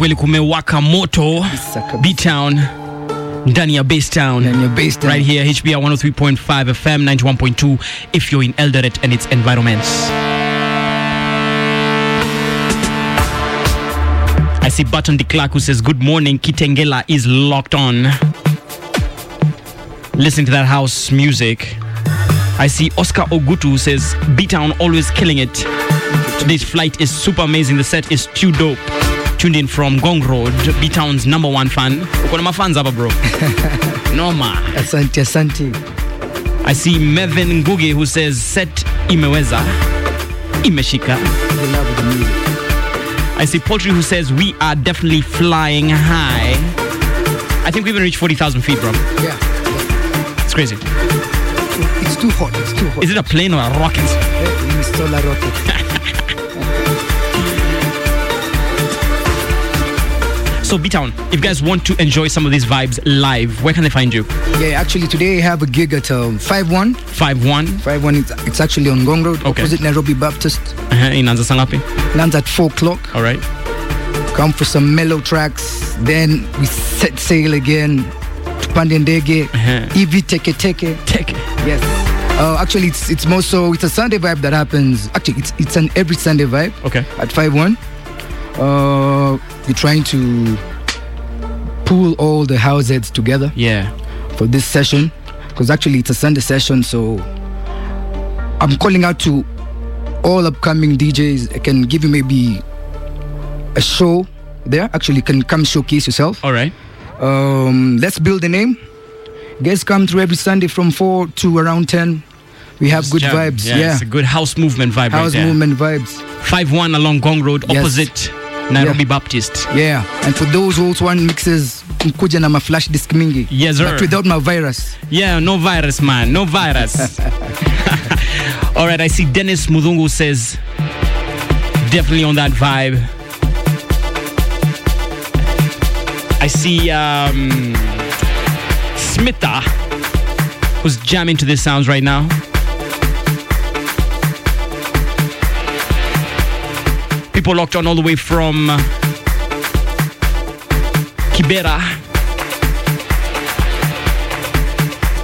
Kweli kumewaka moto B-Town ndani ya Base Town. Right here HBR 103.5 FM 91.2 if you're in Eldoret and its environments. I see Button de Clark who says good morning Kitengela is locked on. Listening to that house music. I see Oscar Ogutu who says B-Town always killing it. Today's flight is super amazing. The set is too dope tuned in from Ngong Road B-Town's number one fan. Uko na mafans hapa bro? Noma asante asante. I see Mevin Nguge who says set imeweza. Imeshika. I see Poultry who says we are definitely flying high. I think we even reached 40,000 feet bro. Yeah it's crazy. It's too hot it's too hot. Is it a plane or a rocket? Eh, it's solar rocket so B-Town if you guys want to enjoy some of these vibes live where can they find you? Yeah actually today I have a gig at um, 5-1 5-1 5-1 it's, it's actually on Ngong Road Okay. opposite Nairobi Baptist. Uh-huh. inaanza saa ngapi lands at 4 o'clock. All right. Come for some mellow tracks then we set sail again tupande ndege hivi teke teke. Teke. Yes. Uh, actually it's it's more so it's a sunday vibe that happens. Actually it's it's an every sunday vibe. Okay. At 5-1 uh we're trying to pull all the house heads together yeah. for this session because actually it's a sunday session so i'm calling out to all upcoming djs i can give you maybe a show there. Actually can come showcase yourself. All right. Um let's build a name. Guests come through every sunday from 4 to around 10 we have Just good jam. vibes. Yeah, yeah, it's a good house movement vibe house right movement vibes. 5-1 along Ngong Road Yes. opposite Nairobi Baptist yeah and for those who also want mixes mkuja na ma flash disk mingi Yes, sir. but without my virus Yeah, no virus, man. No virus. All right, I see Dennis Mudungu says, definitely on that vibe. I see um, Smitha, who's jamming to these sounds right now. People locked on all the way from Kibera.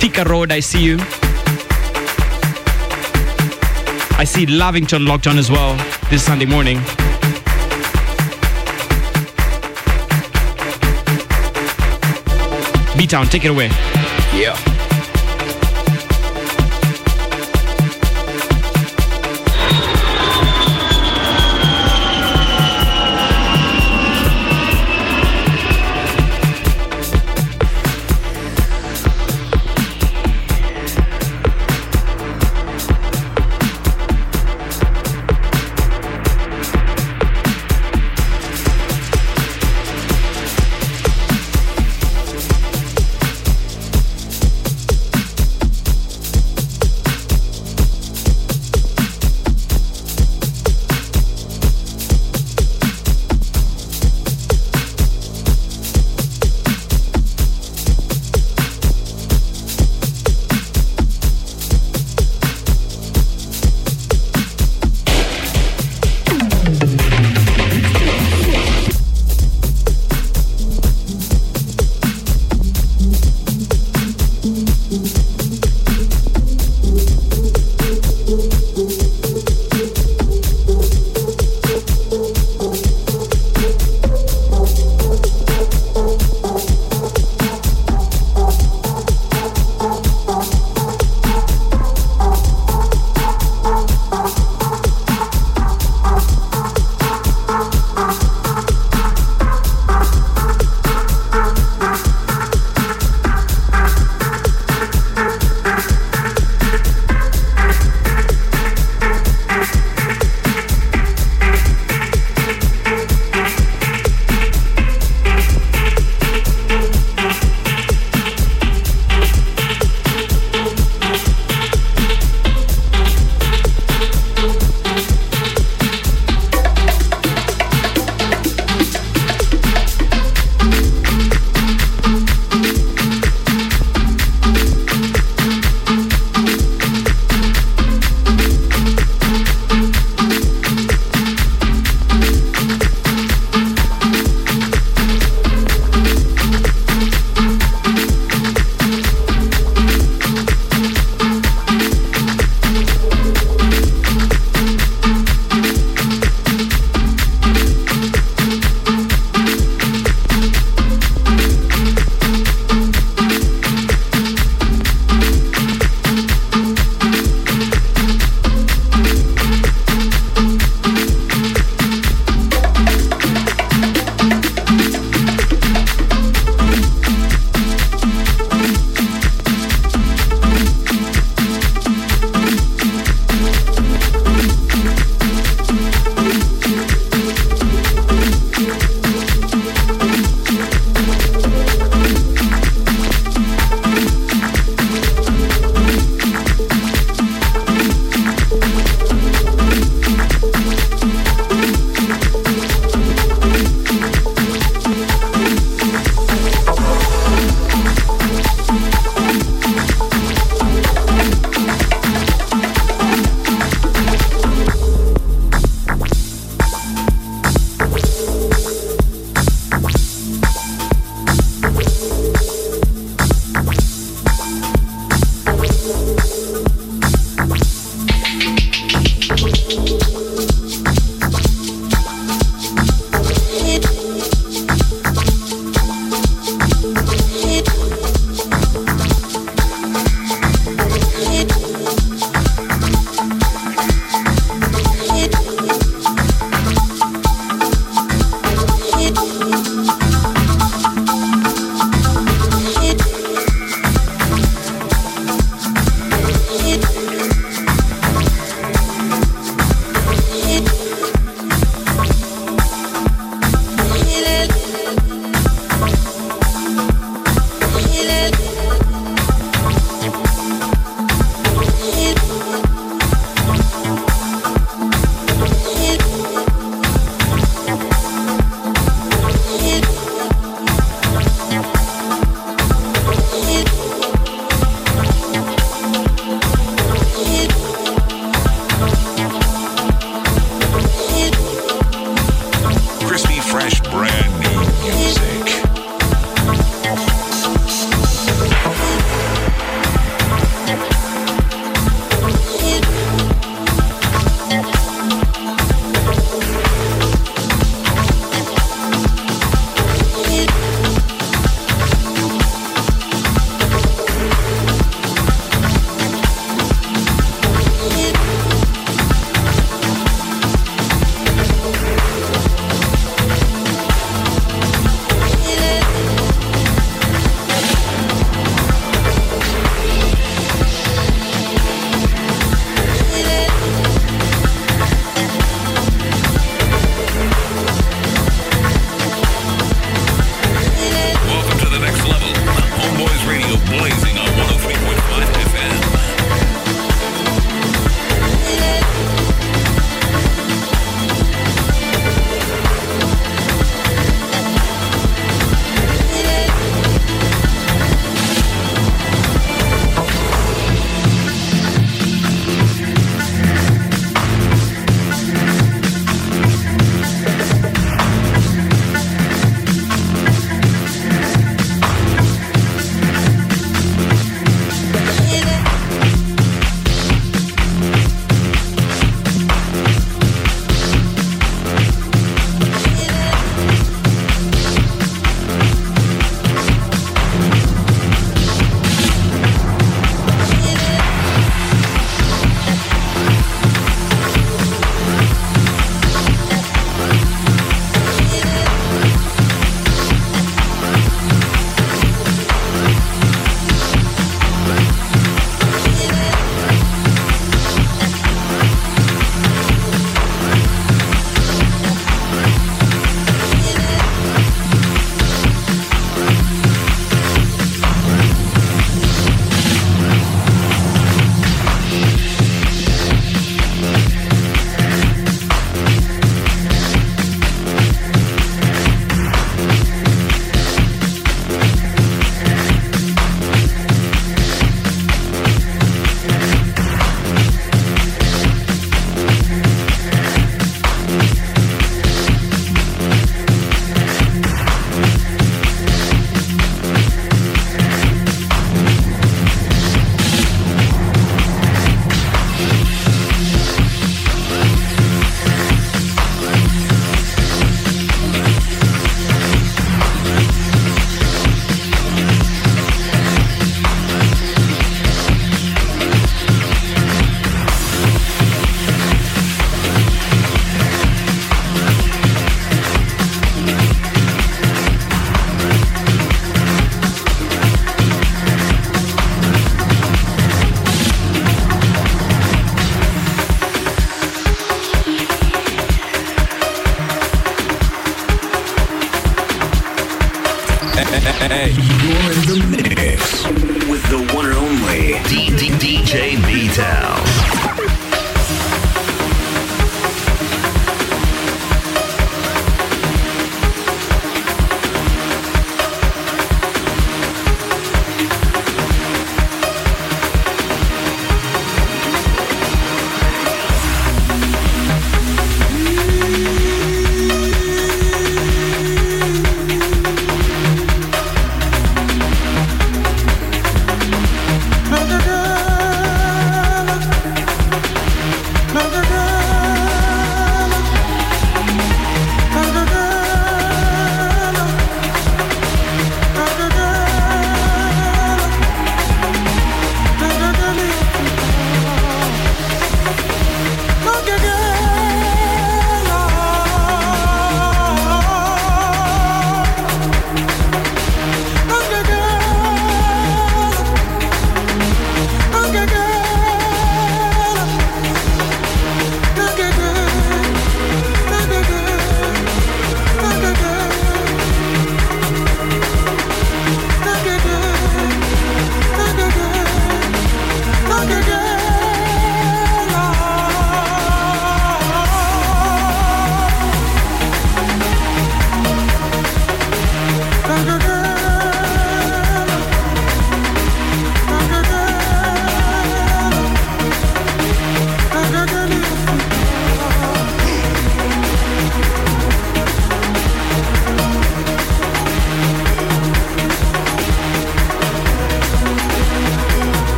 Thika Road, I see you. I see Lavington locked on as well this Sunday morning. B Town, take it away. Yeah.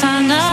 sun up.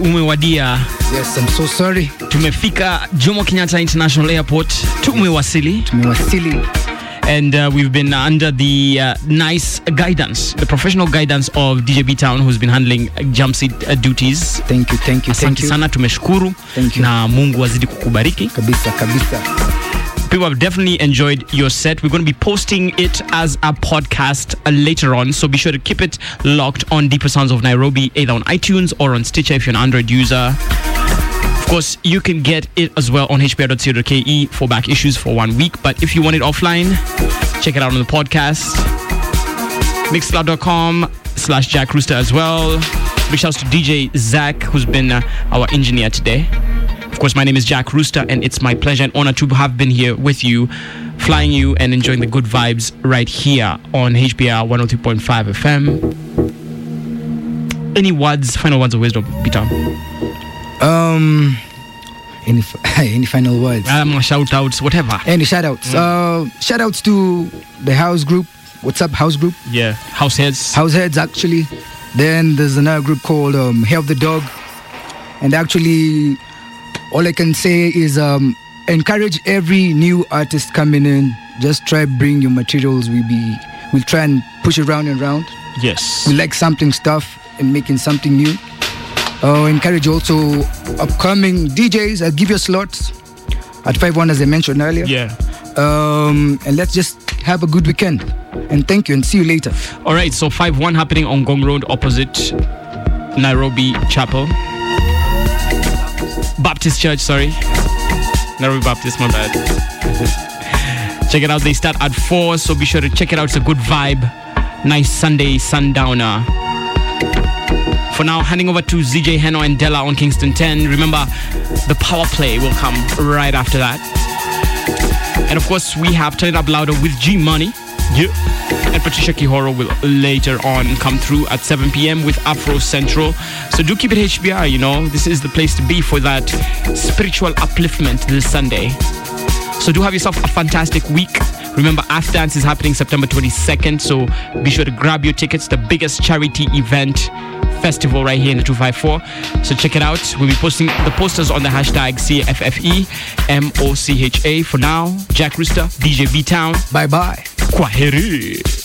Wakati umewadia. Yes, I'm so sorry. Tumefika Jomo Kenyatta International Airport. Tumewasili. Tumewasili. And uh, we've been under the uh, nice guidance, the professional guidance of DJ B Town, who's been handling jump seat uh, duties. Thank you, thank you, thank Asante sana, tumeshukuru Thank you. na Mungu azidi kukubariki. Kabisa, kabisa. People have definitely enjoyed your set. We're going to be posting it as a podcast uh, later on, so be sure to keep it locked on Deeper Sounds of Nairobi, either on iTunes or on Stitcher if you're an Android user. Of course, you can get it as well on hbr.co.ke for back issues for one week. But if you want it offline, check it out on the podcast. Mixcloud.com slash Jack Rooster as well. Big shouts to DJ Zach, who's been uh, our engineer today. Of course, my name is Jack Rooster, and it's my pleasure and honor to have been here with you, flying you and enjoying the good vibes right here on HBR 103.5 FM. Any words, final words of wisdom, Peter? Um, any f- any final words? Um, shout outs, whatever. Any shout outs? Uh, shout outs to the house group. What's up, house group? Yeah, house heads. House heads, actually. Then there's another group called um, Help the Dog. And actually, all I can say is um, encourage every new artist coming in. Just try bring your materials. We be we'll try and push it round and round. Yes. We like something stuff and making something new. Uh, encourage also upcoming DJs. I'll give you slots at 5 1 as I mentioned earlier. Yeah. Um, and let's just have a good weekend. And thank you and see you later. All right, so 5 1 happening on Ngong Road opposite Nairobi Chapel. Baptist Church, sorry. Nairobi Baptist, my bad. check it out. They start at 4, so be sure to check it out. It's a good vibe. Nice Sunday sundowner. For now, handing over to ZJ Heno and Della on Kingston 10. Remember, the power play will come right after that. And of course, we have Turn It Up Louder with G Money. Yeah. And Patricia Kihoro will later on come through at 7 p.m. with Afro Central. So do keep it HBR, you know. This is the place to be for that spiritual upliftment this Sunday. So do have yourself a fantastic week. Remember, Ath Dance is happening September 22nd, so be sure to grab your tickets. The biggest charity event festival right here in the 254. So check it out. We'll be posting the posters on the hashtag CFFE MOCHA. For now, Jack Rooster, DJ B Town. Bye bye. Kwaheri.